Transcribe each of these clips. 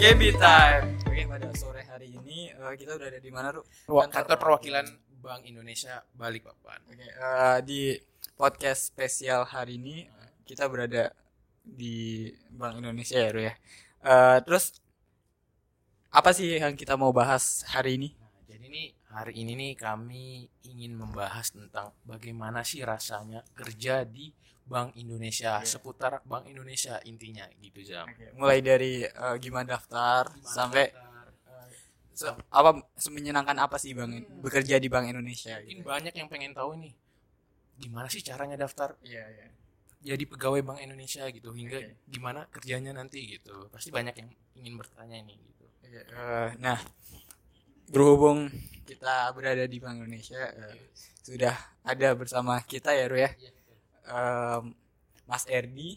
KB Time. Oke, pada sore hari ini eh, kita udah ada di mana, Ru? Wa- Kantor perwakilan Bank Indonesia Balikpapan. Oke, eh, di podcast spesial hari ini kita berada di Bank Indonesia ya, Ru ya. Eh, terus apa sih yang kita mau bahas hari ini? Nah, jadi nih hari ini nih kami ingin membahas tentang bagaimana sih rasanya kerja di Bank Indonesia Iya. seputar Bank Indonesia intinya gitu jam. Mulai dari eh, gimana daftar sampai se- apa menyenangkan apa sih Bang bekerja di Bank Indonesia mungkin gitu. banyak yang pengen tahu nih gimana sih caranya daftar Iya, iya. jadi pegawai Bank Indonesia gitu hingga Oke. gimana kerjanya nanti gitu. Pasti banyak yang ingin bertanya ini gitu. Iya, eh, nah, berhubung kita berada di Bank Indonesia, eh, sudah ada bersama kita ya, Ru ya, Em, Mas Erdi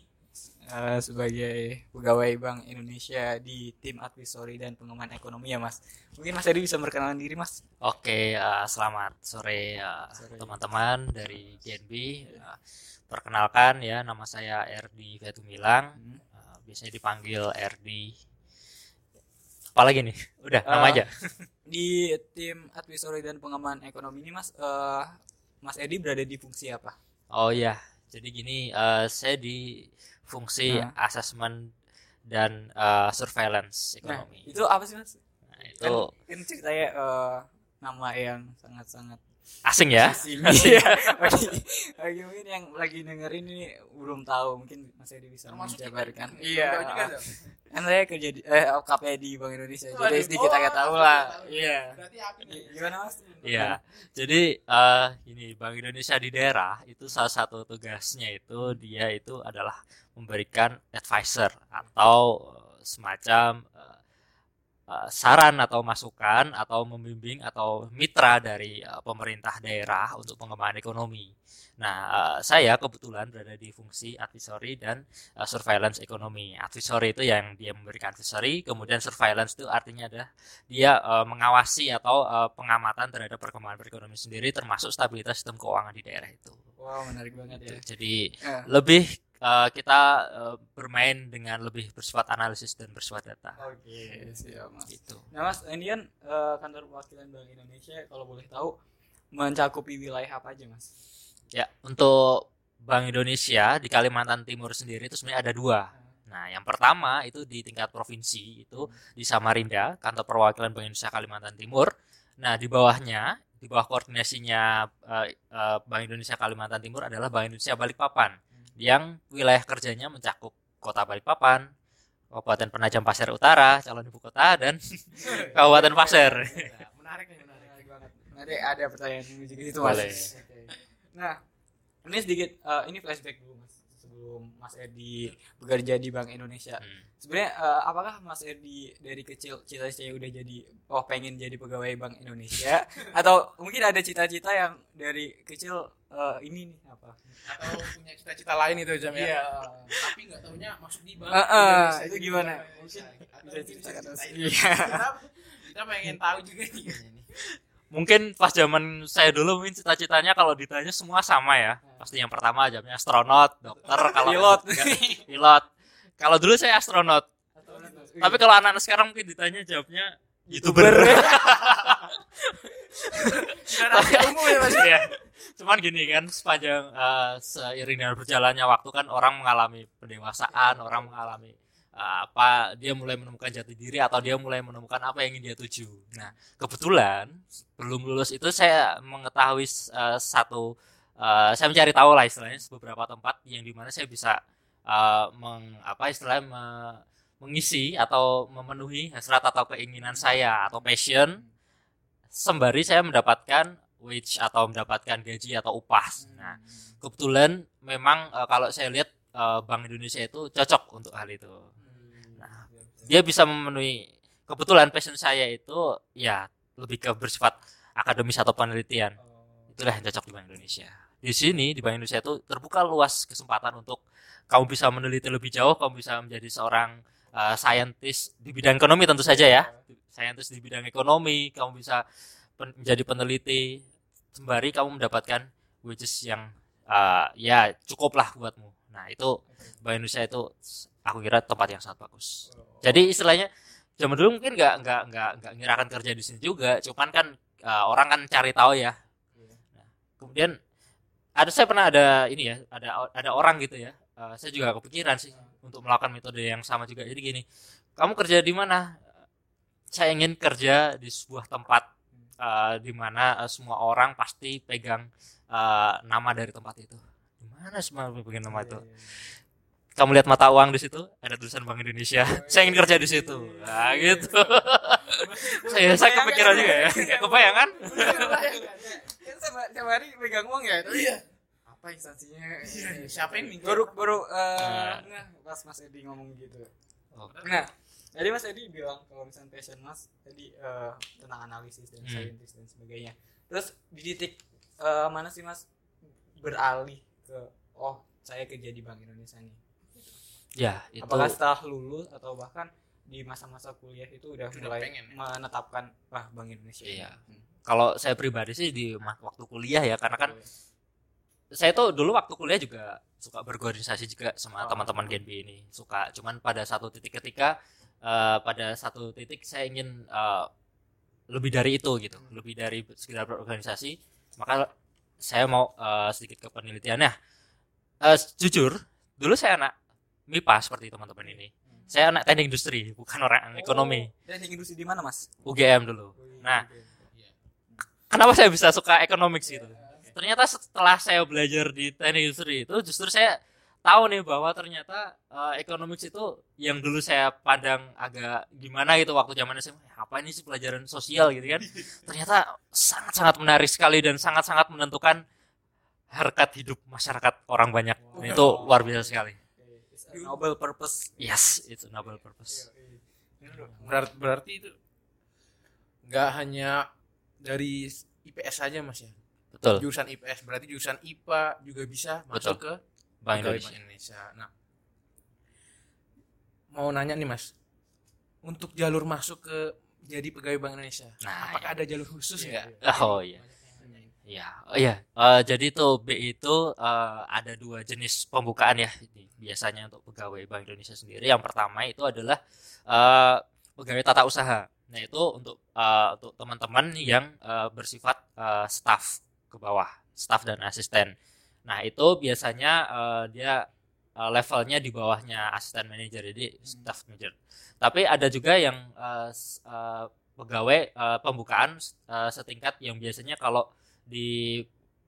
eh, sebagai pegawai Bank Indonesia di tim advisory dan pengembangan ekonomi ya, Mas. Mungkin Mas Erdi bisa memperkenalkan diri, Mas. Oke, eh, selamat sore eh, Sore. teman-teman dari GNB. Eh, perkenalkan ya, nama saya Erdi Fetumilang. Hmm. Eh, biasanya dipanggil Erdi. Apalagi nih? Udah, nama Eh, aja. Di tim advisory dan pengembangan ekonomi ini, Mas, eh, Mas Erdi berada di fungsi apa? Oh iya, jadi gini, eh, saya di fungsi Nah. asesmen dan eh, surveillance Nah, ekonomi. itu apa sih, Mas? Nah, Kan, itu kan ceritanya eh, nama yang sangat-sangat asing ya. asing. Iya. bagi, bagi mungkin yang lagi dengerin ini belum tahu, mungkin Mas Edi bisa Termasuk menjabarkan. Enggak Iya. Kan saya kerja di eh OKP di Bank Indonesia, jadi sedikit Oh, agak tahu lah. Iya. Gimana Mas? Iya, jadi eh ini Bank Indonesia di daerah itu salah satu tugasnya itu dia itu adalah memberikan advisor atau semacam eh, eh, saran atau masukan atau membimbing atau mitra dari eh, pemerintah daerah untuk pengembangan ekonomi. Nah, eh, saya kebetulan berada di fungsi advisory dan surveillance ekonomi. Advisory itu yang dia memberikan advisory, kemudian surveillance itu artinya adalah dia mengawasi atau pengamatan terhadap perkembangan perekonomian sendiri termasuk stabilitas sistem keuangan di daerah itu. Wow, menarik banget ya. Jadi Eh, lebih eh, kita eh, bermain dengan lebih bersifat analisis dan bersifat data Oke, siap Mas. gitu. Nah Mas, ini kan eh, kantor perwakilan Bank Indonesia kalau boleh tahu mencakupi wilayah apa aja Mas? Ya, untuk Bank Indonesia di Kalimantan Timur sendiri itu sebenarnya ada dua. Nah, yang pertama itu di tingkat provinsi itu di Samarinda, kantor perwakilan Bank Indonesia Kalimantan Timur. Nah, di bawahnya, di bawah koordinasinya Bank Indonesia Kalimantan Timur adalah Bank Indonesia Balikpapan, yang wilayah kerjanya mencakup Kota Balikpapan, Kabupaten Penajam Pasir Utara, calon ibu kota, dan Kabupaten Pasir. Menarik nih, menarik. Menarik banget. Nanti ada pertanyaan menuju ke situ Mas. Nah, ini sedikit eh, ini flashback dulu Mas sebelum Mas Edi bekerja di Bank Indonesia. Hmm. Sebenarnya eh, apakah Mas Edi dari kecil cita-citanya udah jadi oh pengen jadi pegawai Bank Indonesia atau mungkin ada cita-cita yang dari kecil eh, ini nih apa? Atau punya cita-cita lain itu jam ya. Iya. Tapi nggak taunya masuk di bank. Eh, eh, Indonesia itu gimana? Mungkin bisa cita-cita Iya. Kita, kita pengen tahu juga nih. Mungkin pas zaman saya dulu mungkin cita-citanya kalau ditanya semua sama ya. Pasti yang pertama jamnya astronot, dokter, kalau Pilot. pilot. Kalau dulu saya astronot. Tapi kalau anak-anak sekarang mungkin ditanya jawabnya youtuber. Umum ya Mas. Iya. Cuman gini kan sepanjang eh, seiring dengan berjalannya waktu kan orang mengalami pendewasaan, orang mengalami apa dia mulai menemukan jati diri atau dia mulai menemukan apa yang ingin dia tuju. Nah, kebetulan belum lulus itu saya mengetahui eh, satu eh, saya mencari tahu lah istilahnya beberapa tempat yang di mana saya bisa eh, meng, apa istilahnya me- mengisi atau memenuhi hasrat atau keinginan saya atau passion sembari saya mendapatkan wage atau mendapatkan gaji atau upah. Nah, kebetulan memang eh, kalau saya lihat Bank Indonesia itu cocok untuk hal itu. Dia bisa memenuhi kebetulan passion saya itu ya lebih ke bersifat akademis atau penelitian. Itulah yang cocok di Bank Indonesia. Di sini di Bank Indonesia itu terbuka luas kesempatan untuk kamu bisa meneliti lebih jauh, kamu bisa menjadi seorang uh, scientist di bidang ekonomi tentu saja ya. Scientist di bidang ekonomi, kamu bisa pen- menjadi peneliti sembari kamu mendapatkan wages yang uh, ya cukup lah buatmu. Nah, itu Bank Indonesia itu aku kira tempat yang sangat bagus. Jadi istilahnya zaman dulu mungkin nggak nggak nggak nggak ngira akan kerja di sini juga. Cuman kan uh, orang kan cari tahu ya. Nah, kemudian ada saya pernah ada ini ya ada ada orang gitu ya. Uh, saya juga kepikiran sih untuk melakukan metode yang sama juga. Jadi gini kamu kerja di mana? Saya ingin kerja di sebuah tempat uh, di mana uh, semua orang pasti pegang uh, nama dari tempat itu. Di mana semua pegang nama itu kamu lihat mata uang di situ ada tulisan Bank Indonesia saya ingin kerja di situ nah gitu saya saya kepikiran juga ya Nggak kebayang kan sama tiap hari pegang uang ya. Iya. Apa instansinya? Iya, siapa yang minta? Baru baru eh, Nah. pas Mas Edi ngomong gitu. Oh. Nah, jadi Mas Edi bilang kalau misalnya passion Mas tadi eh, tentang analisis dan Hmm. saintis dan sebagainya. Terus di titik eh, mana sih Mas beralih ke oh saya kerja di Bank Indonesia nih. Ya itu Apakah setelah lulus atau bahkan di masa-masa kuliah itu udah Udah mulai pengen ya? menetapkan wah Bank Indonesia. Iya. Hmm. kalau saya pribadi sih di waktu kuliah ya karena kan saya tuh dulu waktu kuliah juga suka berkoordinasi juga sama Oh. teman-teman Genb ini suka cuman pada satu titik ketika eh, pada satu titik saya ingin eh, lebih dari itu gitu lebih dari sekedar berorganisasi maka saya mau eh, sedikit ke penelitiannya Eh, jujur dulu saya anak MIPA seperti teman-teman ini. Saya anak teknik industri bukan orang ekonomi. Dan industri di mana Mas? UGM dulu. Nah, kenapa saya bisa suka economics gitu ternyata setelah saya belajar di teknik industri itu justru saya tahu nih bahwa ternyata eh, economics itu yang dulu saya pandang agak gimana gitu waktu zaman SMA apa ini sih pelajaran sosial? gitu kan. Ternyata sangat-sangat menarik sekali dan sangat-sangat menentukan harkat hidup masyarakat orang banyak. Dan itu luar biasa sekali noble purpose. yes itu noble purpose. Berarti, berarti itu nggak hanya dari IPS saja mas ya? Betul. Jurusan IPS berarti jurusan IPA juga bisa masuk ke Bank Indonesia. Bank Indonesia. Nah, mau nanya nih mas, untuk jalur masuk ke jadi pegawai Bank Indonesia, Nah, apakah ada jalur khusus nggak? oh iya Ya, oh iya. Eh, jadi tuh B itu eh, ada dua jenis pembukaan ya. Biasanya untuk pegawai Bank Indonesia sendiri. Yang pertama itu adalah eh, pegawai tata usaha. Nah itu untuk eh, untuk teman-teman yang eh, bersifat eh, staff ke bawah, staff dan asisten. Nah itu biasanya eh, dia eh, levelnya di bawahnya asisten manajer, jadi staff manager. Tapi ada juga yang eh, s- eh, pegawai eh, pembukaan eh, setingkat yang biasanya kalau di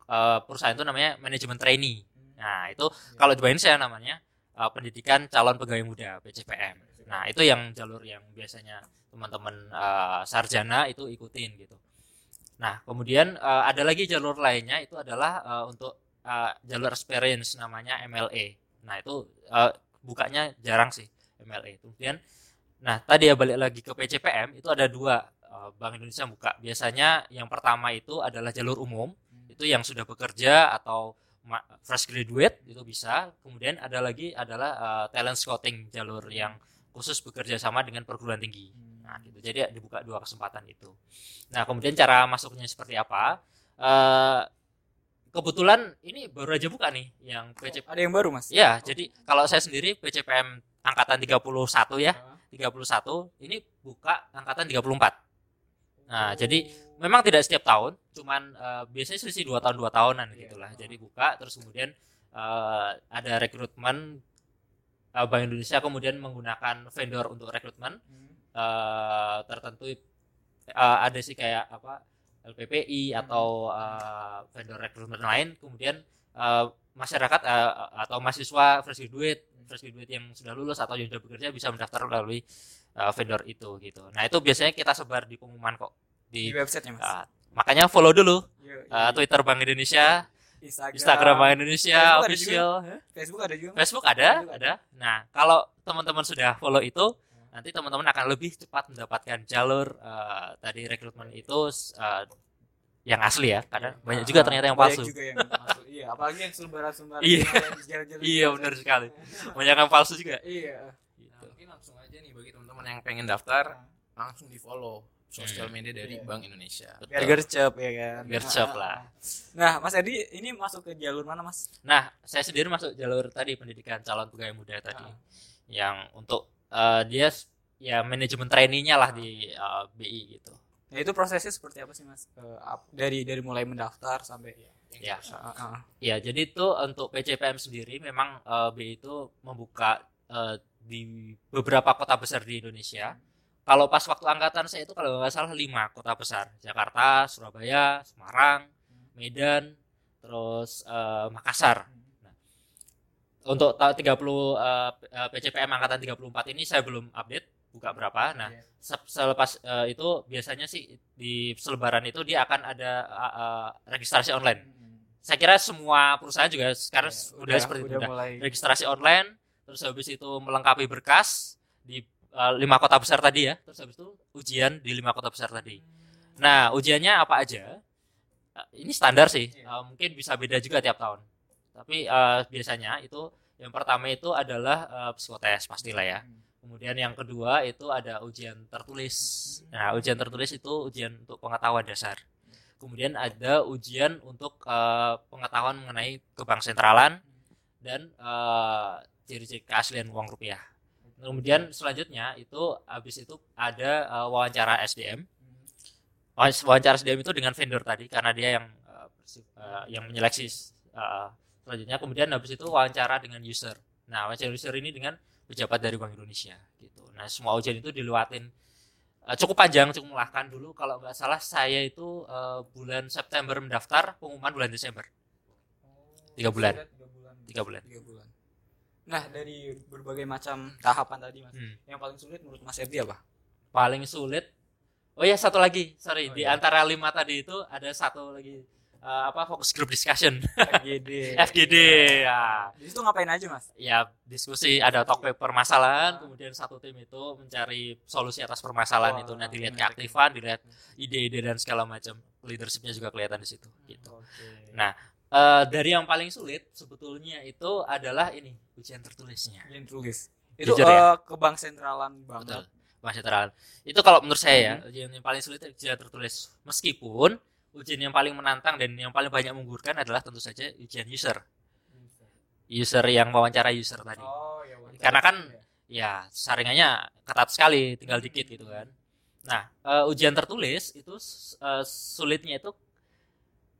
eh, perusahaan itu namanya manajemen trainee. Nah, itu kalau di Indonesia namanya eh, pendidikan calon pegawai muda PCPM. Nah, itu yang jalur yang biasanya teman-teman eh, sarjana itu ikutin gitu. Nah, kemudian eh, ada lagi jalur lainnya itu adalah eh, untuk eh, jalur experience namanya MLA. Nah, itu eh, bukanya jarang sih MLA. Kemudian nah, tadi ya balik lagi ke PCPM itu ada dua Bank Indonesia buka. Biasanya yang pertama itu adalah jalur umum. Itu yang sudah bekerja atau fresh graduate itu bisa. Kemudian ada lagi adalah eh, talent scouting jalur yang khusus bekerja sama dengan perguruan tinggi. Nah, gitu. Jadi dibuka dua kesempatan itu. Nah, kemudian cara masuknya seperti apa? Eh kebetulan ini baru aja buka nih yang PC Ada yang baru Mas? Ya, jadi kalau saya sendiri PCPM angkatan 31 ya, 31 ini buka angkatan 34. Nah, jadi memang tidak setiap tahun, cuman eh, biasanya selisih dua tahun dua tahunan gitulah. Jadi buka terus kemudian eh, ada rekrutmen eh, Bank Indonesia kemudian menggunakan vendor untuk rekrutmen. Eh, tertentu eh, ada sih kayak apa LPPI atau eh, vendor rekrutmen lain. Kemudian eh, masyarakat eh, atau mahasiswa fresh graduate fresh graduate yang sudah lulus atau yang sudah bekerja bisa mendaftar melalui eh, vendor itu gitu nah itu biasanya kita sebar di pengumuman kok Di di websitenya Mas? eh, makanya follow dulu iya. Twitter Bank Indonesia Instagram, Instagram Bank Indonesia Facebook ada official Facebook ada juga. Mas? Facebook ada, ada. Nah, kalau teman-teman sudah follow itu, nanti teman-teman akan lebih cepat mendapatkan jalur eh, tadi rekrutmen itu eh, yang asli ya, karena banyak juga ternyata yang Banyak palsu. juga yang palsu. Iya, apalagi yang selebaran-selebaran Iya. yang jalan-jalan Iya, gitu. benar sekali. Banyak yang palsu juga. Iya. Nah, mungkin langsung aja nih bagi teman-teman yang pengen daftar, langsung di follow sosial Hmm. media dari Iya. Bank Indonesia. Biar Betul. gercep ya kan. Gercep Nah, lah. Nah, Mas Edi ini masuk ke jalur mana, Mas? Nah, saya sendiri masuk jalur tadi pendidikan calon pegawai muda tadi, Ah. yang untuk eh, dia ya manajemen trainee-nya lah di eh, BI gitu. Nah, itu prosesnya seperti apa sih Mas? Eh, dari dari mulai mendaftar sampai Ya. Ah, ah. Ya, jadi itu untuk PCPM sendiri memang eh, BI itu membuka eh, di beberapa kota besar di Indonesia. Kalau pas waktu angkatan saya itu kalau nggak salah lima kota besar, Jakarta, Surabaya, Semarang, Medan, terus eh, Makassar. Nah, untuk ta- 30 eh, P- eh, PCPM angkatan 34 ini saya belum update buka berapa. Nah, Iya. se- selepas eh, itu biasanya sih di selebaran itu dia akan ada eh, registrasi online. Saya kira semua perusahaan juga sekarang Ya, udah, seperti itu udah udah. mulai registrasi online terus habis itu melengkapi berkas di uh, lima kota besar tadi ya. Terus habis itu ujian di lima kota besar tadi. Nah ujiannya apa aja? Uh, ini standar sih. Uh, mungkin bisa beda juga tiap tahun. Tapi uh, biasanya itu yang pertama itu adalah uh, psikotes pastilah ya kemudian yang kedua itu ada ujian tertulis nah ujian tertulis itu ujian untuk pengetahuan dasar kemudian ada ujian untuk eh, pengetahuan mengenai kebang sentralan dan eh, ciri-ciri keaslian uang rupiah. Kemudian selanjutnya itu habis itu ada eh, wawancara SDM. Wawancara SDM itu dengan vendor tadi karena dia yang yang menyeleksi eh, selanjutnya. Kemudian habis itu wawancara dengan user. Nah, wawancara user ini dengan pejabat dari Bank Indonesia gitu. Nah, semua ujian itu dilewatin eh, cukup panjang, cukup melelahkan dulu. Kalau nggak salah saya itu eh, bulan September mendaftar, pengumuman bulan Desember. Tiga bulan. Tiga bulan. Tiga bulan. Tiga bulan. Nah, dari berbagai macam tahapan tadi Mas, Hmm. yang paling sulit menurut Mas Erdi apa? Paling sulit. Oh ya satu lagi, sorry Oh, di iya. antara lima tadi itu ada satu lagi eh, apa fokus group discussion FGD. FGD ya. Di situ ngapain aja Mas? ya diskusi ada talk paper permasalahan kemudian satu tim itu mencari solusi atas permasalahan Wah, itu nanti lihat keaktifan dilihat ide-ide dan segala macam leadershipnya juga kelihatan di situ gitu Oke. Nah, Eh, dari yang paling sulit sebetulnya itu adalah ini ujian tertulisnya Yang tulis. Itu Jujur ya? eh, ke bank sentralan banget. betul Mas Cetral. itu kalau menurut saya ya Hmm. ujian yang paling sulit itu ujian tertulis meskipun ujian yang paling menantang dan yang paling banyak menggugurkan adalah tentu saja ujian user. User. Yang wawancara user tadi. Oh, ya. Karena kan- ya. saringannya ketat sekali tinggal dikit gitu kan. Nah eh, ujian tertulis itu eh, sulitnya itu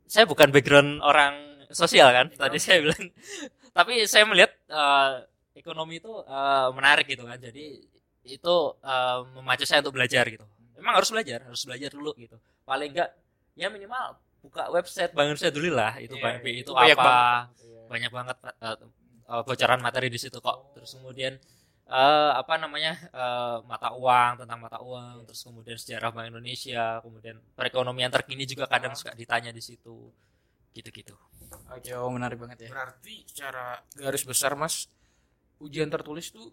saya bukan background orang sosial kan tadi saya bilang. Tapi saya melihat eh, ekonomi itu eh, menarik gitu kan. Jadi itu eh, memacu saya untuk belajar gitu. Memang harus belajar harus belajar dulu gitu. Paling enggak ya minimal buka website Bank Indonesia dulu lah itu Bank iya, itu itu banyak apa banget. Iya. banyak banget eh, eh, bocoran materi di situ kok. Terus kemudian eh, apa namanya eh, mata uang tentang mata uang, terus kemudian sejarah Bank Indonesia, kemudian perekonomian terkini juga kadang suka ditanya di situ, gitu-gitu. Oke, oh menarik banget ya. Berarti secara garis besar Mas ujian tertulis tuh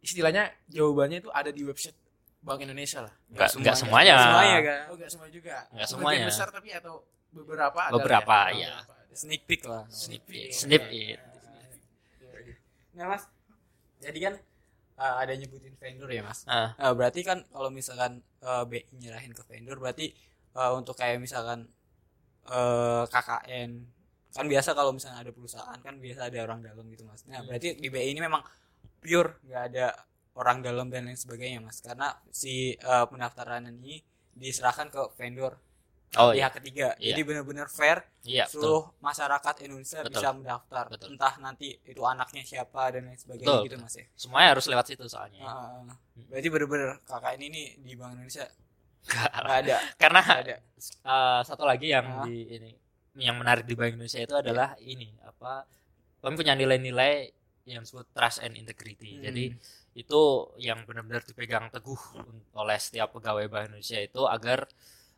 istilahnya jawabannya itu ada di website Bank Indonesia lah. Enggak enggak semuanya. Semuanya kan. Oh, enggak semua juga. Sebagian semuanya. besar tapi atau beberapa ada Beberapa, iya. Beberapa ada. Sneak peek lah. Snip it, snip it. Nah, Mas. Jadi kan eh, ada nyebutin vendor ya, Mas. Ah. Eh, berarti kan kalau misalkan eh, BI nyerahin ke vendor berarti eh, untuk kayak misalkan eh, KKN kan biasa kalau misalnya ada perusahaan kan biasa ada orang dalam gitu mas. Nah berarti di BI ini memang pure nggak ada orang dalam dan lain sebagainya mas karena si eh, pendaftaran ini diserahkan ke vendor Oh iya. pihak ketiga. Iya. Jadi benar-benar fair Iya, betul. seluruh masyarakat Indonesia Betul. bisa mendaftar. Betul. Entah nanti itu anaknya siapa dan lain sebagainya Betul, gitu betul. mas ya. Semuanya harus lewat situ soalnya. Ah, berarti bener-bener KKN ini di Bank Indonesia Nggak. nggak ada, Karena nggak ada. eh, satu lagi yang Ah. di ini yang menarik di Bank Indonesia itu adalah ini apa kami punya nilai-nilai yang disebut trust and integrity. Hmm. Jadi itu yang benar-benar dipegang teguh oleh setiap pegawai Bank Indonesia itu agar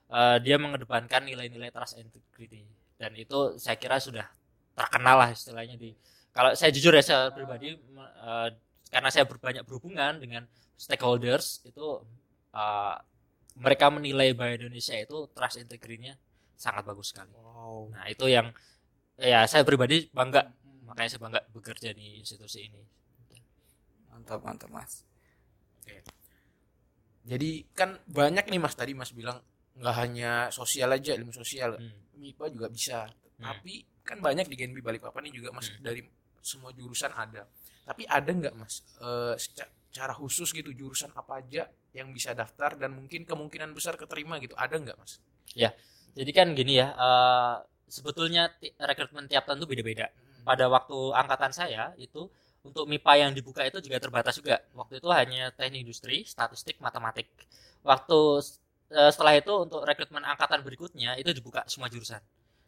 eh, dia mengedepankan nilai-nilai trust and integrity dan itu saya kira sudah terkenal lah istilahnya di kalau saya jujur ya saya pribadi eh, karena saya berbanyak berhubungan dengan stakeholders itu eh, mereka menilai Bank Indonesia itu trust integrity-nya sangat bagus sekali. Wow. Nah, itu yang ya saya pribadi bangga makanya saya bangga bekerja di institusi ini. Mantap, mantap mas. Jadi kan banyak nih Mas tadi Mas bilang nggak hanya sosial aja ilmu sosial, Hmm. MIPA juga bisa. Tapi kan banyak di GNB Balikpapan ini juga Mas Hmm. dari semua jurusan ada. Tapi ada nggak Mas seca- cara khusus gitu jurusan apa aja yang bisa daftar dan mungkin kemungkinan besar keterima gitu ada nggak mas? Jadi kan gini ya, eh, sebetulnya rekrutmen tiap tahun itu beda-beda. Pada waktu angkatan saya itu untuk MIPA yang dibuka itu juga terbatas juga. Waktu itu hanya teknik industri, statistik, matematik. Waktu eh, setelah itu untuk rekrutmen angkatan berikutnya itu dibuka semua jurusan.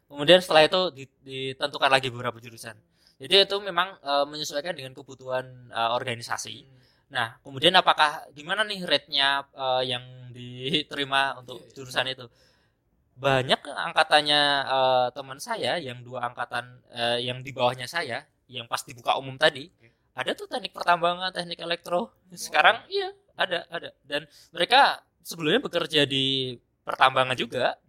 Kemudian setelah itu di- ditentukan lagi beberapa jurusan. Jadi itu memang eh, menyesuaikan dengan kebutuhan eh, organisasi. Nah, kemudian apakah gimana nih rate-nya yang diterima untuk jurusan itu? Banyak angkatannya teman saya yang dua angkatan yang di bawahnya saya, yang pas dibuka umum tadi, ada tuh teknik pertambangan, teknik elektro. Sekarang iya, ada, ada. Dan mereka sebelumnya bekerja di pertambangan juga,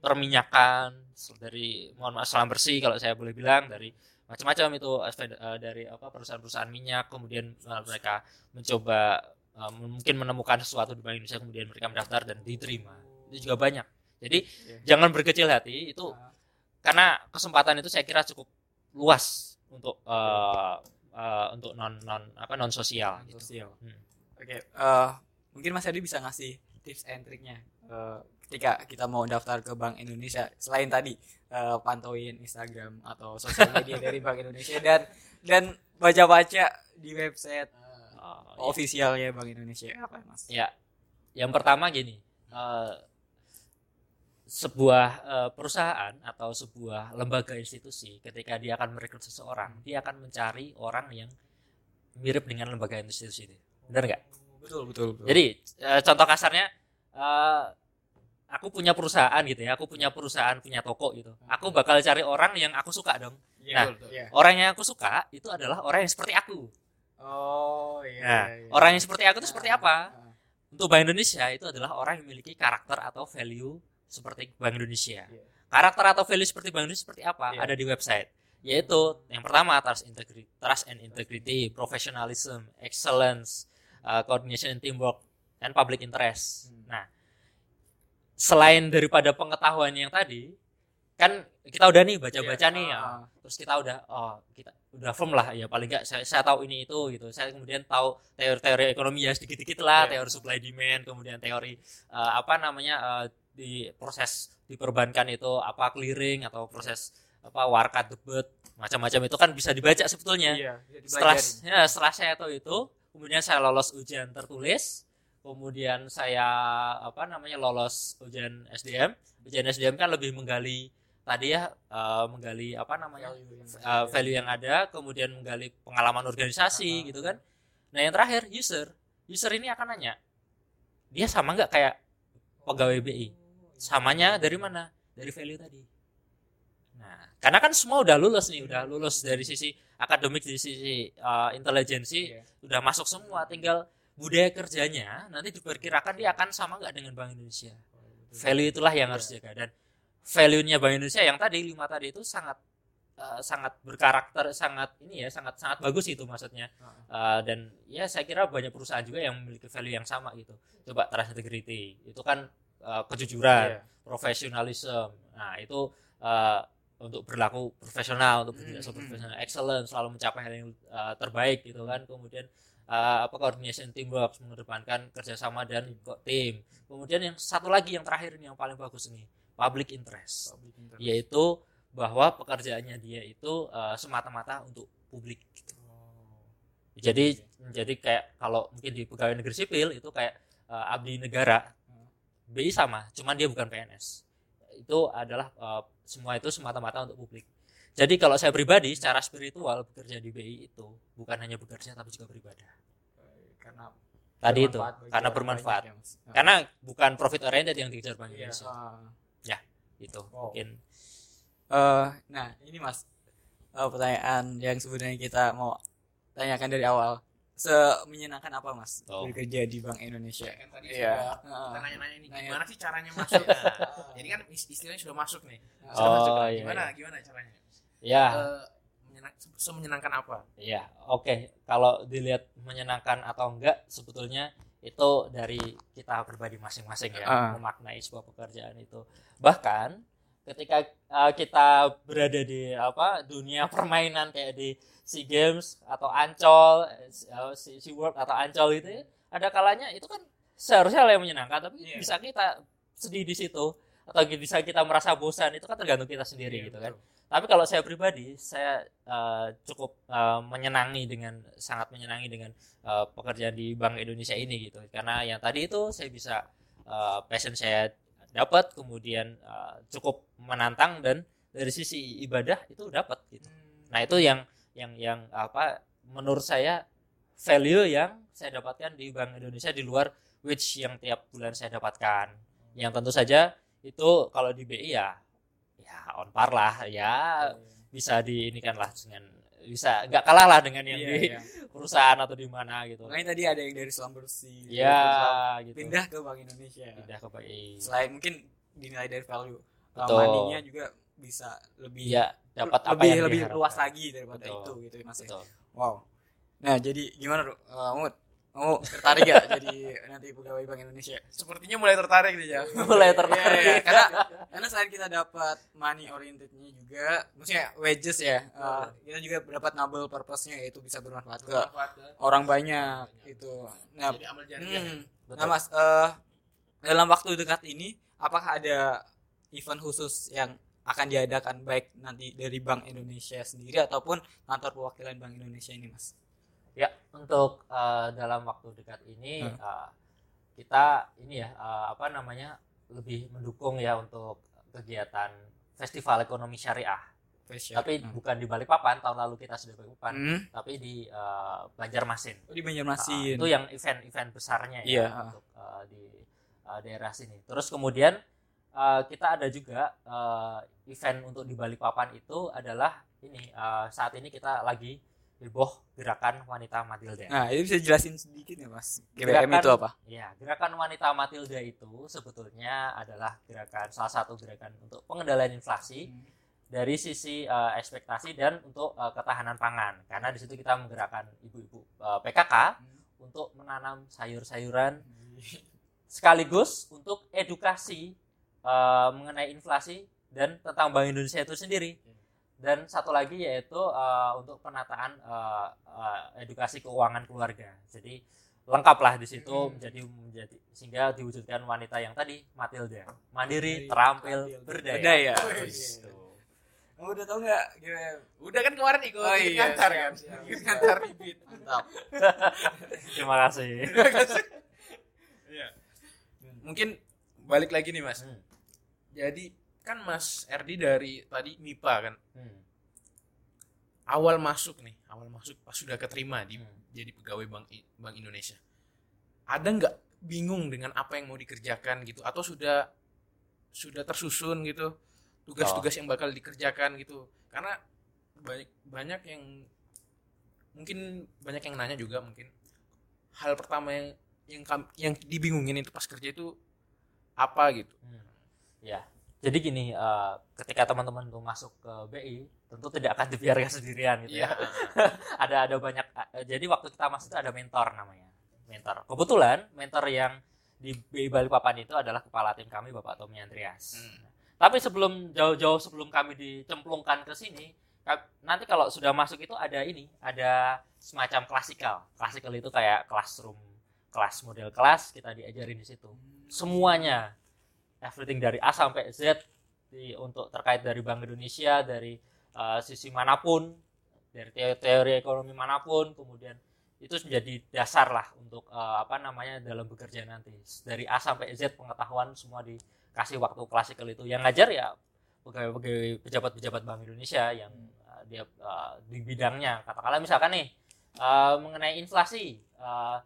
perminyakan dari mohon maaf selam bersih kalau saya boleh bilang dari macam-macam itu eh, dari apa perusahaan-perusahaan minyak kemudian eh, mereka mencoba eh, mungkin menemukan sesuatu di Bank Indonesia kemudian mereka mendaftar dan diterima. Itu juga banyak. Jadi Iya. jangan berkecil hati itu karena kesempatan itu saya kira cukup luas untuk eh, eh, untuk non non apa non sosial gitu. sosial. Hmm. Oke, eh, mungkin Mas Adi bisa ngasih tips and triknya eh, ketika kita mau daftar ke Bank Indonesia selain tadi eh, pantauin Instagram atau sosial media dari Bank Indonesia dan dan baca-baca di website Eh, ofisialnya Bank Indonesia apa Mas? Ya, yang pertama gini, eh, sebuah eh, perusahaan atau sebuah lembaga institusi ketika dia akan merekrut seseorang, dia akan mencari orang yang mirip dengan lembaga institusi itu, benar nggak? Betul betul. betul. Jadi eh, contoh kasarnya, eh, aku punya perusahaan gitu ya, aku punya perusahaan punya toko gitu, aku bakal cari orang yang aku suka dong. Iya, nah, betul. Iya. Orang yang aku suka itu adalah orang yang seperti aku. Oh iya. Nah, iya. orang yang seperti aku itu seperti apa? Ah, Untuk Bank Indonesia itu adalah orang yang memiliki karakter atau value seperti Bank Indonesia. Iya. Karakter atau value seperti Bank Indonesia seperti apa? Iya. Ada di website. Yaitu yang pertama trust integrity, trust and integrity, professionalism, excellence, uh, coordination and teamwork, and public interest. Hmm. Nah, selain daripada pengetahuan yang tadi, kan kita udah nih baca-baca Iya. nih ya. Ah, Terus kita udah oh kita udah firm lah ya paling nggak saya, saya tahu ini itu gitu. Saya kemudian tahu teori-teori ekonomi ya sedikit-sedikit lah, Iya. teori supply demand, kemudian teori eh, apa namanya eh, di proses di perbankan itu apa clearing atau proses apa warkat debit macam-macam itu kan bisa dibaca sebetulnya. Iya, bisa Setelah ya, setelah saya tahu itu, kemudian saya lolos ujian tertulis, kemudian saya apa namanya lolos ujian SDM. Ujian SDM kan lebih menggali tadi ya eh, menggali apa namanya Value yang eh, value yang ada, kemudian menggali pengalaman organisasi gitu kan. Nah yang terakhir user, user ini akan nanya, dia sama nggak kayak pegawai BI? Samanya dari mana? Dari value tadi. Nah, karena kan semua udah lulus nih, udah lulus dari sisi akademik, dari sisi uh, intelijensi, Iya. udah masuk semua. Tinggal budaya kerjanya nanti diperkirakan dia akan sama nggak dengan Bank Indonesia. Value itulah yang harus jaga dan value-nya Bank Indonesia yang tadi lima tadi itu sangat uh, sangat berkarakter, sangat ini ya, sangat sangat bagus itu maksudnya. Uh, dan ya saya kira banyak perusahaan juga yang memiliki value yang sama gitu. Coba trust integrity itu kan uh, kejujuran, Iya. profesionalisme. Nah, itu uh, untuk berlaku profesional, untuk bertindak Hmm, hmm. profesional, excellent, selalu mencapai hal yang uh, terbaik gitu kan. Kemudian uh, apa coordination teamwork mengedepankan kerjasama dan tim. Kemudian yang satu lagi yang terakhir ini yang paling bagus ini, public interest, Public interest. yaitu bahwa pekerjaannya dia itu uh, semata-mata untuk publik. gitu. Jadi jadi kayak kalau mungkin di pegawai negeri sipil itu kayak uh, abdi negara. BI sama, cuman dia bukan PNS. Itu adalah uh, semua itu semata-mata untuk publik. Jadi kalau saya pribadi secara spiritual bekerja di BI itu bukan hanya bekerja tapi juga beribadah. karena Tadi itu karena bermanfaat. ya. Ah. Karena bukan profit oriented yang dikejar Bank Indonesia. Ah. Itu Wow. mungkin Eh, nah ini mas eh, pertanyaan yang sebenarnya kita mau tanyakan dari awal semenyenangkan apa mas Oh. bekerja di Bank Indonesia kan tadi Iya. sudah kita nanya-nanya ini Nanya. gimana sih caranya masuk Nah, jadi kan is- istilahnya sudah masuk nih sudah Oh, masuk kan? iya, gimana iya. gimana caranya ya Eh, se- semenyenangkan apa Ya, oke. Kalau dilihat menyenangkan atau enggak, sebetulnya itu dari kita pribadi masing-masing ya, Ah. memaknai sebuah pekerjaan itu. Bahkan ketika uh, kita berada di apa dunia permainan kayak di SEA Games atau Ancol, uh, SEA World atau Ancol itu ada kalanya itu kan seharusnya hal yang menyenangkan tapi Iya. bisa kita sedih di situ atau bisa kita merasa bosan itu kan tergantung kita sendiri Iya, gitu kan. betul. Tapi kalau saya pribadi, saya uh, cukup uh, menyenangi dengan sangat menyenangi dengan uh, pekerjaan di Bank Indonesia ini gitu. Karena yang tadi itu saya bisa uh, passion saya dapat, kemudian uh, cukup menantang dan dari sisi ibadah itu dapat gitu. Nah itu yang yang yang apa menurut saya value yang saya dapatkan di Bank Indonesia di luar which yang tiap bulan saya dapatkan. Yang tentu saja itu kalau di BI ya ya on par lah ya bisa diinikan lah dengan bisa nggak kalah lah dengan yang Iya, di iya. perusahaan atau di mana gitu. Makanya tadi ada yang dari Selam Bersih. Ya gitu. gitu. Pindah ke Bank Indonesia. Pindah ke BI. Selain mungkin dinilai dari value. uh. Money-nya juga bisa lebih Iya, dapat apa lebih yang lebih diharapkan. luas lagi daripada Betul. itu gitu ya Mas. ya. Betul. Wow. Nah, jadi gimana, Ru? Uh, Mut? Kamu tertarik gak jadi nanti pegawai Bank Indonesia? Sepertinya mulai tertarik nih ya. Mulai Iya, tertarik. iya. karena karena selain kita dapat money orientednya juga, maksudnya wages ya, uh, kita juga dapat noble purpose-nya yaitu bisa bermanfaat ke orang banyak gitu. Nah, Jadi amal hmm. Nah Mas, eh, dalam waktu dekat ini, apakah ada event khusus yang akan diadakan baik nanti dari Bank Indonesia sendiri ataupun kantor perwakilan Bank Indonesia ini, Mas? Ya, untuk eh, dalam waktu dekat ini Hmm. eh, kita ini ya eh, apa namanya lebih mendukung ya untuk kegiatan festival ekonomi syariah. Fashion. Tapi Hmm. bukan di Balikpapan tahun lalu kita sudah Balikpapan, Hmm. tapi di eh, Banjarmasin. Oh, di Banjarmasin. itu yang event-event besarnya Iya, ya ah. untuk eh, di eh, daerah sini. Terus kemudian eh, kita ada juga eh, event untuk di Balikpapan itu adalah ini eh, saat ini kita lagi heboh gerakan wanita Matilda. Nah, itu bisa jelasin sedikit ya, Mas? GBM Gerakan- itu apa? Ya, gerakan wanita Matilda itu sebetulnya adalah gerakan salah satu gerakan untuk pengendalian inflasi dari sisi eh, ekspektasi dan untuk eh, ketahanan pangan. Karena di situ kita menggerakkan ibu-ibu eh, PKK untuk menanam sayur-sayuran sekaligus untuk edukasi eh, mengenai inflasi dan tentang Bank Indonesia itu sendiri. Dan satu lagi yaitu eh, untuk penataan eh, eh, edukasi keuangan keluarga. Jadi lengkaplah di situ Hmm. menjadi menjadi sehingga diwujudkan wanita yang tadi Matilda, mandiri, Mandiri, terampil, terampil, berdaya. berdaya. Gitu. Kamu udah tahu nggak GBM? Udah kan kemarin ikut Oh, iya, ngantar kan. Ikut ngantar bibit. Mantap. Terima kasih. Iya. Mungkin balik lagi nih Mas. Hmm. Jadi kan Mas Erdi dari tadi MIPA kan. Hmm. Awal masuk nih, awal masuk pas sudah keterima di Hmm. jadi pegawai Bank Bank Indonesia. Ada nggak bingung dengan apa yang mau dikerjakan gitu atau sudah sudah tersusun gitu tugas-tugas yang bakal dikerjakan gitu. Karena banyak banyak yang mungkin banyak yang nanya juga mungkin hal pertama yang yang yang dibingungin itu pas kerja itu apa gitu. Hmm. Ya, jadi gini, eh, ketika teman-teman tuh masuk ke BI, tentu tidak akan dibiarkan sendirian gitu ya. Iya. ada ada banyak. eh, jadi waktu kita masuk itu ada mentor namanya, mentor. Kebetulan mentor yang di BI Balikpapan itu adalah kepala tim kami Bapak Tommy Andreas. Hmm. Tapi sebelum jauh-jauh sebelum kami dicemplungkan ke sini, nanti kalau sudah masuk itu ada ini, ada semacam klasikal. Klasikal itu kayak classroom, kelas model kelas kita diajarin di situ semuanya everything dari A sampai Z di, untuk terkait dari Bank Indonesia dari uh, sisi mana pun dari teori, teori ekonomi mana pun kemudian itu menjadi dasar lah untuk uh, apa namanya dalam bekerja nanti. Dari A sampai Z pengetahuan semua dikasih waktu klasikal itu. Yang ngajar ya pegawai-pegawai pejabat-pejabat Bank Indonesia yang uh, dia uh, di bidangnya. Katakanlah misalkan nih uh, mengenai inflasi uh,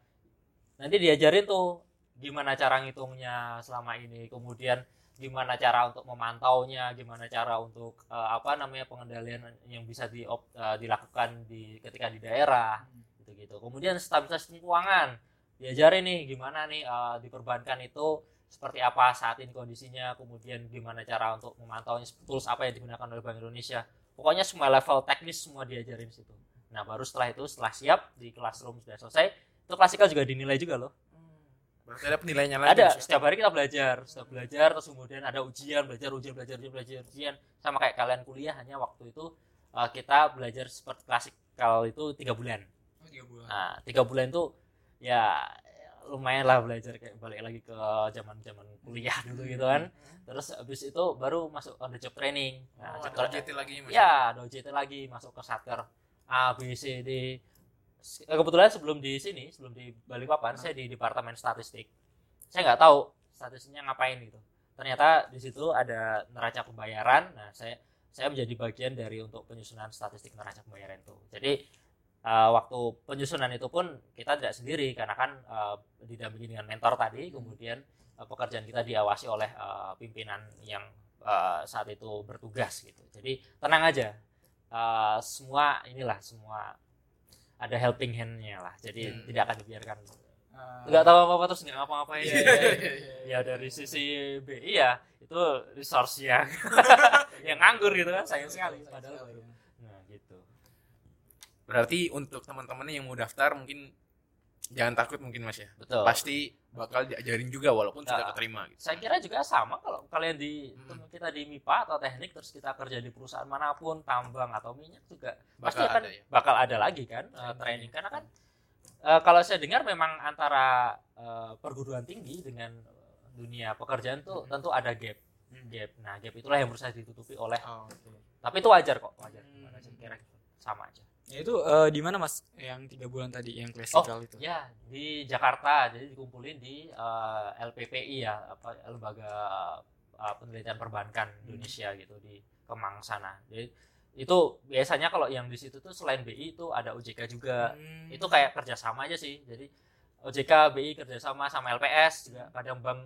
nanti diajarin tuh gimana cara ngitungnya selama ini kemudian gimana cara untuk memantaunya gimana cara untuk eh, apa namanya pengendalian yang bisa di, eh, dilakukan di ketika di daerah gitu gitu kemudian stabilitas keuangan diajarin nih gimana nih eh, di perbankan itu seperti apa saat ini kondisinya kemudian gimana cara untuk memantaunya tools apa yang digunakan oleh Bank Indonesia. Pokoknya semua level teknis semua diajarin di situ. Nah baru setelah itu setelah siap di classroom sudah selesai itu klasikal juga dinilai juga loh Berarti ada penilaiannya lagi. ada setiap hari kita belajar setiap belajar terus kemudian ada ujian belajar ujian belajar ujian belajar ujian. Sama kayak kalian kuliah hanya waktu itu uh, kita belajar seperti klasik. Kalau itu tiga bulan. Oh, tiga bulan. nah tiga bulan itu ya lumayan lah belajar kayak balik lagi ke zaman zaman kuliah dulu gitu kan. Terus habis itu baru masuk on the job training. Nah, Oh, ada OJT lagi Mas. ya ada OJT lagi masuk ke satker A B C D kebetulan sebelum di sini sebelum di Balikpapan saya di departemen statistik. Saya nggak tahu statistiknya ngapain gitu. Ternyata di situ ada neraca pembayaran. Nah saya saya menjadi bagian dari untuk penyusunan statistik neraca pembayaran itu. Jadi uh, waktu penyusunan itu pun kita tidak sendiri karena kan uh, didampingi dengan mentor tadi kemudian uh, pekerjaan kita diawasi oleh uh, pimpinan yang uh, saat itu bertugas gitu. Jadi tenang aja. Uh, semua inilah semua ada helping hand-nya lah jadi Hmm. tidak akan dibiarkan Ah. nggak tahu apa apa terus nggak ngapa-ngapain Iya, ya, iya, iya, iya. ya dari sisi BI ya itu resource yang yang nganggur gitu kan sayang sekali padahal nah gitu Berarti untuk teman-teman yang mau daftar mungkin jangan takut mungkin Mas ya. betul Pasti bakal diajarin juga walaupun sudah Nah. keterima gitu. saya kira juga sama kalau kalian di Hmm. kita di MIPA atau teknik terus kita kerja di perusahaan mana pun tambang atau minyak juga pasti Bakal akan ada ya. bakal ada lagi kan uh, training karena kan uh, kalau saya dengar memang antara uh, perguruan tinggi dengan dunia pekerjaan tuh Hmm. tentu ada gap gap nah gap itulah yang berusaha ditutupi oleh Oh, tapi itu wajar kok wajar Hmm. Kira sama aja Ya, itu eh, di mana mas? Yang tiga bulan tadi yang klasikal itu. ya di Jakarta. Jadi dikumpulin di uh, LPPI ya apa lembaga uh, penelitian perbankan Indonesia gitu di Kemang sana. Jadi itu biasanya kalau yang di situ tuh selain BI itu ada OJK juga. Hmm. itu kayak kerjasama aja sih. Jadi OJK BI kerjasama sama LPS juga. Kadang bank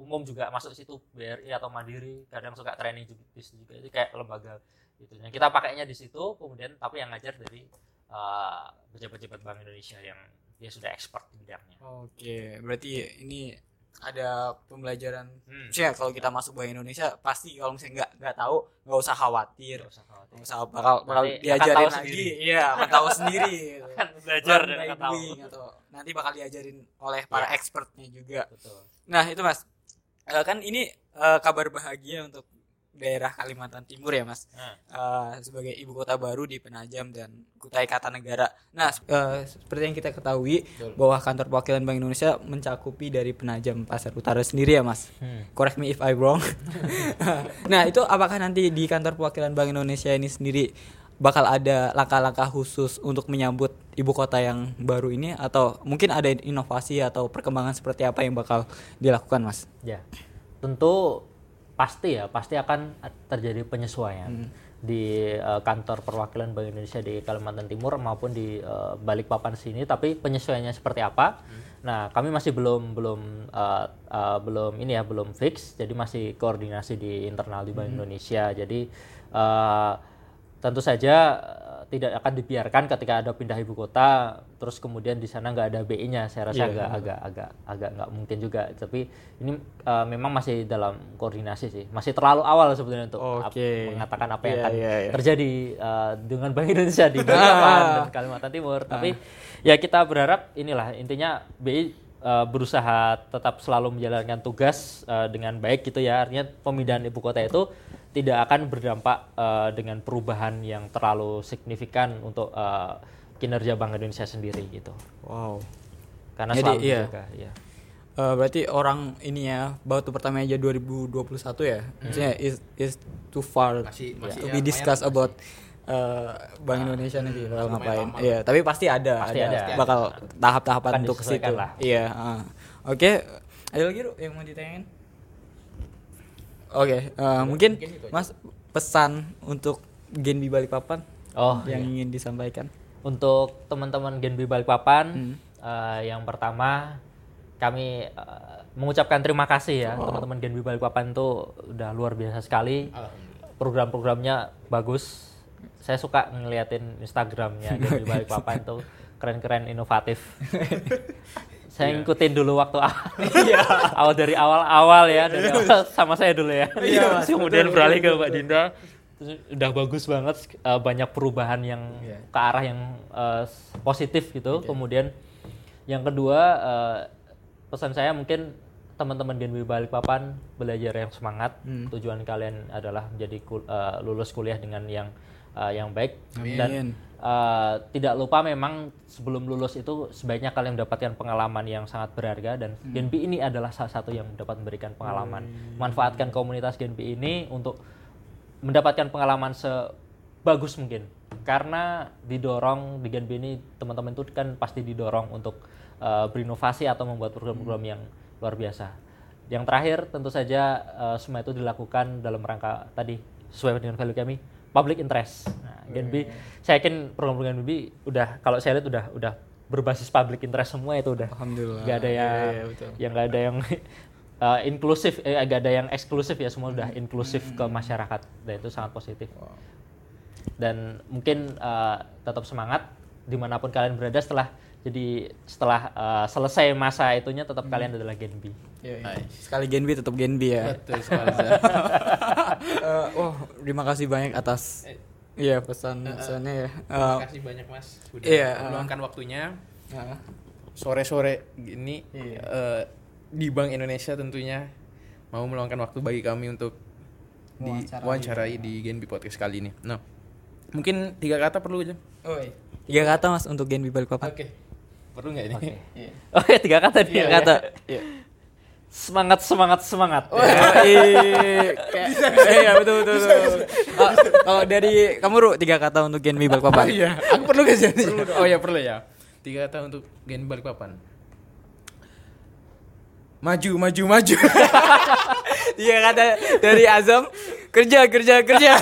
umum juga masuk situ BRI atau Mandiri. Kadang suka training juga di situ juga. Itu kayak lembaga gitu yang kita pakainya di situ kemudian tapi yang ngajar dari uh, pejabat-pejabat Bank Indonesia yang dia sudah expert di bidangnya Oke, berarti ini ada pembelajaran. hmm. Kalau kita masuk Bank Indonesia pasti kalau misalnya nggak nggak tahu nggak usah khawatir, Nggak usah khawatir. nggak usah bakal bakal Nanti diajarin lagi. sendiri. Iya, akan tahu sendiri. gitu. belajar dan akan tahu atau nanti bakal diajarin oleh para Iya. expertnya juga. betul Nah itu mas, Eh, kan ini eh, kabar bahagia untuk daerah Kalimantan Timur ya mas, Nah. Eh, sebagai ibu kota baru di Penajam dan Kutai Kartanegara. Nah eh, seperti yang kita ketahui Betul. bahwa kantor perwakilan Bank Indonesia mencakupi dari Penajam Pasar Utara sendiri ya mas. hmm. Correct me if I wrong. nah itu apakah nanti di kantor perwakilan Bank Indonesia ini sendiri bakal ada langkah-langkah khusus untuk menyambut ibu kota yang baru ini atau mungkin ada inovasi atau perkembangan seperti apa yang bakal dilakukan mas? Ya, tentu pasti ya, pasti akan terjadi penyesuaian di eh, kantor perwakilan Bank Indonesia di Kalimantan Timur maupun di eh, Balikpapan sini. Tapi penyesuaiannya seperti apa? Nah, kami masih belum belum eh, eh, belum ini ya, belum fix. Jadi masih koordinasi di internal di Bank Indonesia. Jadi eh, tentu saja eh, tidak akan dibiarkan ketika ada pindah ibu kota terus kemudian di sana nggak ada BI-nya saya rasa Iya, agak agak agak agak nggak mungkin juga. Tapi ini eh, memang masih dalam koordinasi sih. Masih terlalu awal sebetulnya untuk ap- Oke. mengatakan apa yang Iya, akan iya, iya. terjadi eh, dengan Bank Indonesia di Balikpapan dan Kalimantan Timur. Tapi ya kita berharap inilah intinya BI eh, berusaha tetap selalu menjalankan tugas eh, dengan baik gitu ya. Artinya pemindahan ibu kota itu tidak akan berdampak eh, dengan perubahan yang terlalu signifikan untuk eh, kinerja Bank Indonesia sendiri gitu Wow. karena Jadi, selalu iya. menjaga, ya. Eh, berarti orang ini ya batu pertama aja 2021 ya. Maksudnya is is too far Masih- to masih be ya, discussed lumayan about eh, Bank Indonesia nanti bakal ngapain. Iya, tapi pasti ada Pasti ada, ada. bakal tahap-tahapan untuk situ. lah. Iya, ah. Oke, ada lagi Ru, yang mau ditanyain? Oke, eh, mungkin mungkin itu aja. Mas pesan untuk Genbi Balikpapan oh yang ingin disampaikan. untuk teman-teman Genbi Balikpapan Hmm. eh, yang pertama kami eh, mengucapkan terima kasih ya. Teman-teman Genbi Balikpapan itu udah luar biasa sekali. Program-programnya bagus. Saya suka ngeliatin Instagramnya Genbi Balikpapan tuh. Keren-keren inovatif saya ngikutin dulu waktu awal, awal dari awal-awal ya dari awal sama saya dulu ya Iya, Mas. Terus kemudian Betul, beralih ke betul, Mbak Dinda Terus udah bagus banget eh, banyak perubahan yang Iya. ke arah yang eh, positif gitu kemudian yang kedua eh, pesan saya mungkin teman-teman Genbi Balikpapan belajar yang semangat. Hmm. Tujuan kalian adalah menjadi kul- eh, lulus kuliah dengan yang eh, yang baik Amin. dan eh, tidak lupa memang sebelum lulus itu sebaiknya kalian mendapatkan pengalaman yang sangat berharga dan Hmm. Genbi ini adalah salah satu yang dapat memberikan pengalaman. Hmm. Manfaatkan komunitas Genbi ini untuk mendapatkan pengalaman sebagus mungkin karena didorong di Genbi ini teman-teman itu kan pasti didorong untuk uh, berinovasi atau membuat program-program yang luar biasa. Yang terakhir tentu saja uh, semua itu dilakukan dalam rangka tadi sesuai dengan value kami public interest. Nah, Genbi saya yakin program-program Genbi udah kalau saya lihat udah udah berbasis public interest semua itu udah. Alhamdulillah. nggak ada Iya, yang iya, betul. yang nggak ada yang uh, inklusif eh nggak ada yang eksklusif ya semua udah inklusif ke masyarakat. Dan itu sangat positif. Dan mungkin uh, tetap semangat di mana pun kalian berada setelah jadi setelah uh, selesai masa itunya tetap kalian adalah Gen B Iya, iya. Sekali Genbi tetap Genbi ya. Betul sekali. Eh, oh, terima kasih banyak atas iya pesan pesannya ya. Eh, Terima kasih banyak Mas udah Iya, meluangkan waktunya nah, sore-sore gini Iya. eh, di Bank Indonesia tentunya mau meluangkan waktu bagi kami untuk Wawancarai. diwawancarai di Genbi Podcast kali ini. Nah, mungkin tiga kata perlu aja. oh, iya. Tiga kata Mas untuk Genbi Balikpapan. Oke. Perlu nggak ini? Iya. oh ya tiga kata nih Tiga kata. Iya. semangat semangat semangat Oh, iya. Iya, betul betul. betul. Kalau dari kamu Ru, tiga kata untuk Genbi Balikpapan. iya, aku perlu gak sih? oh ya perlu ya. Tiga kata untuk Genbi Balikpapan. Maju, maju, maju. Tiga kata dari Azam kerja kerja kerja.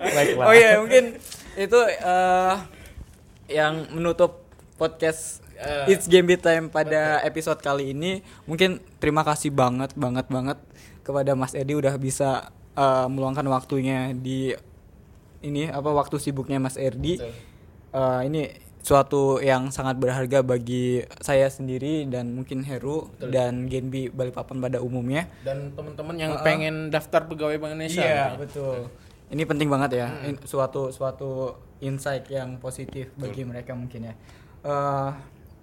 Baiklah. Oh iya mungkin itu eh, yang menutup podcast Eh, It's Game Beat Time pada episode kali ini. Mungkin terima kasih banget banget banget kepada Mas Edi udah bisa eh, meluangkan waktunya di ini apa waktu sibuknya Mas Erdi. Eh, ini suatu yang sangat berharga bagi saya sendiri dan mungkin Heru dan Genbi Balikpapan pada umumnya. Dan teman-teman yang pengen daftar pegawai Bank Indonesia. Iya gitu. betul. Ini penting banget ya, in- suatu suatu insight yang positif bagi mereka mungkin ya. Eh,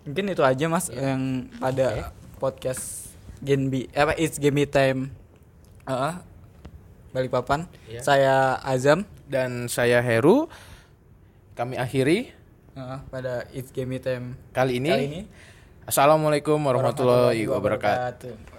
mungkin itu aja mas yang pada podcast Genbi, eh, apa It's Genbi Time, eh, Balikpapan. Iya. Saya Azam Dan saya Heru. Kami akhiri eh, pada It's Genbi Time kali ini. kali ini. Assalamualaikum warahmatullahi wabarakatuh. wabarakatuh.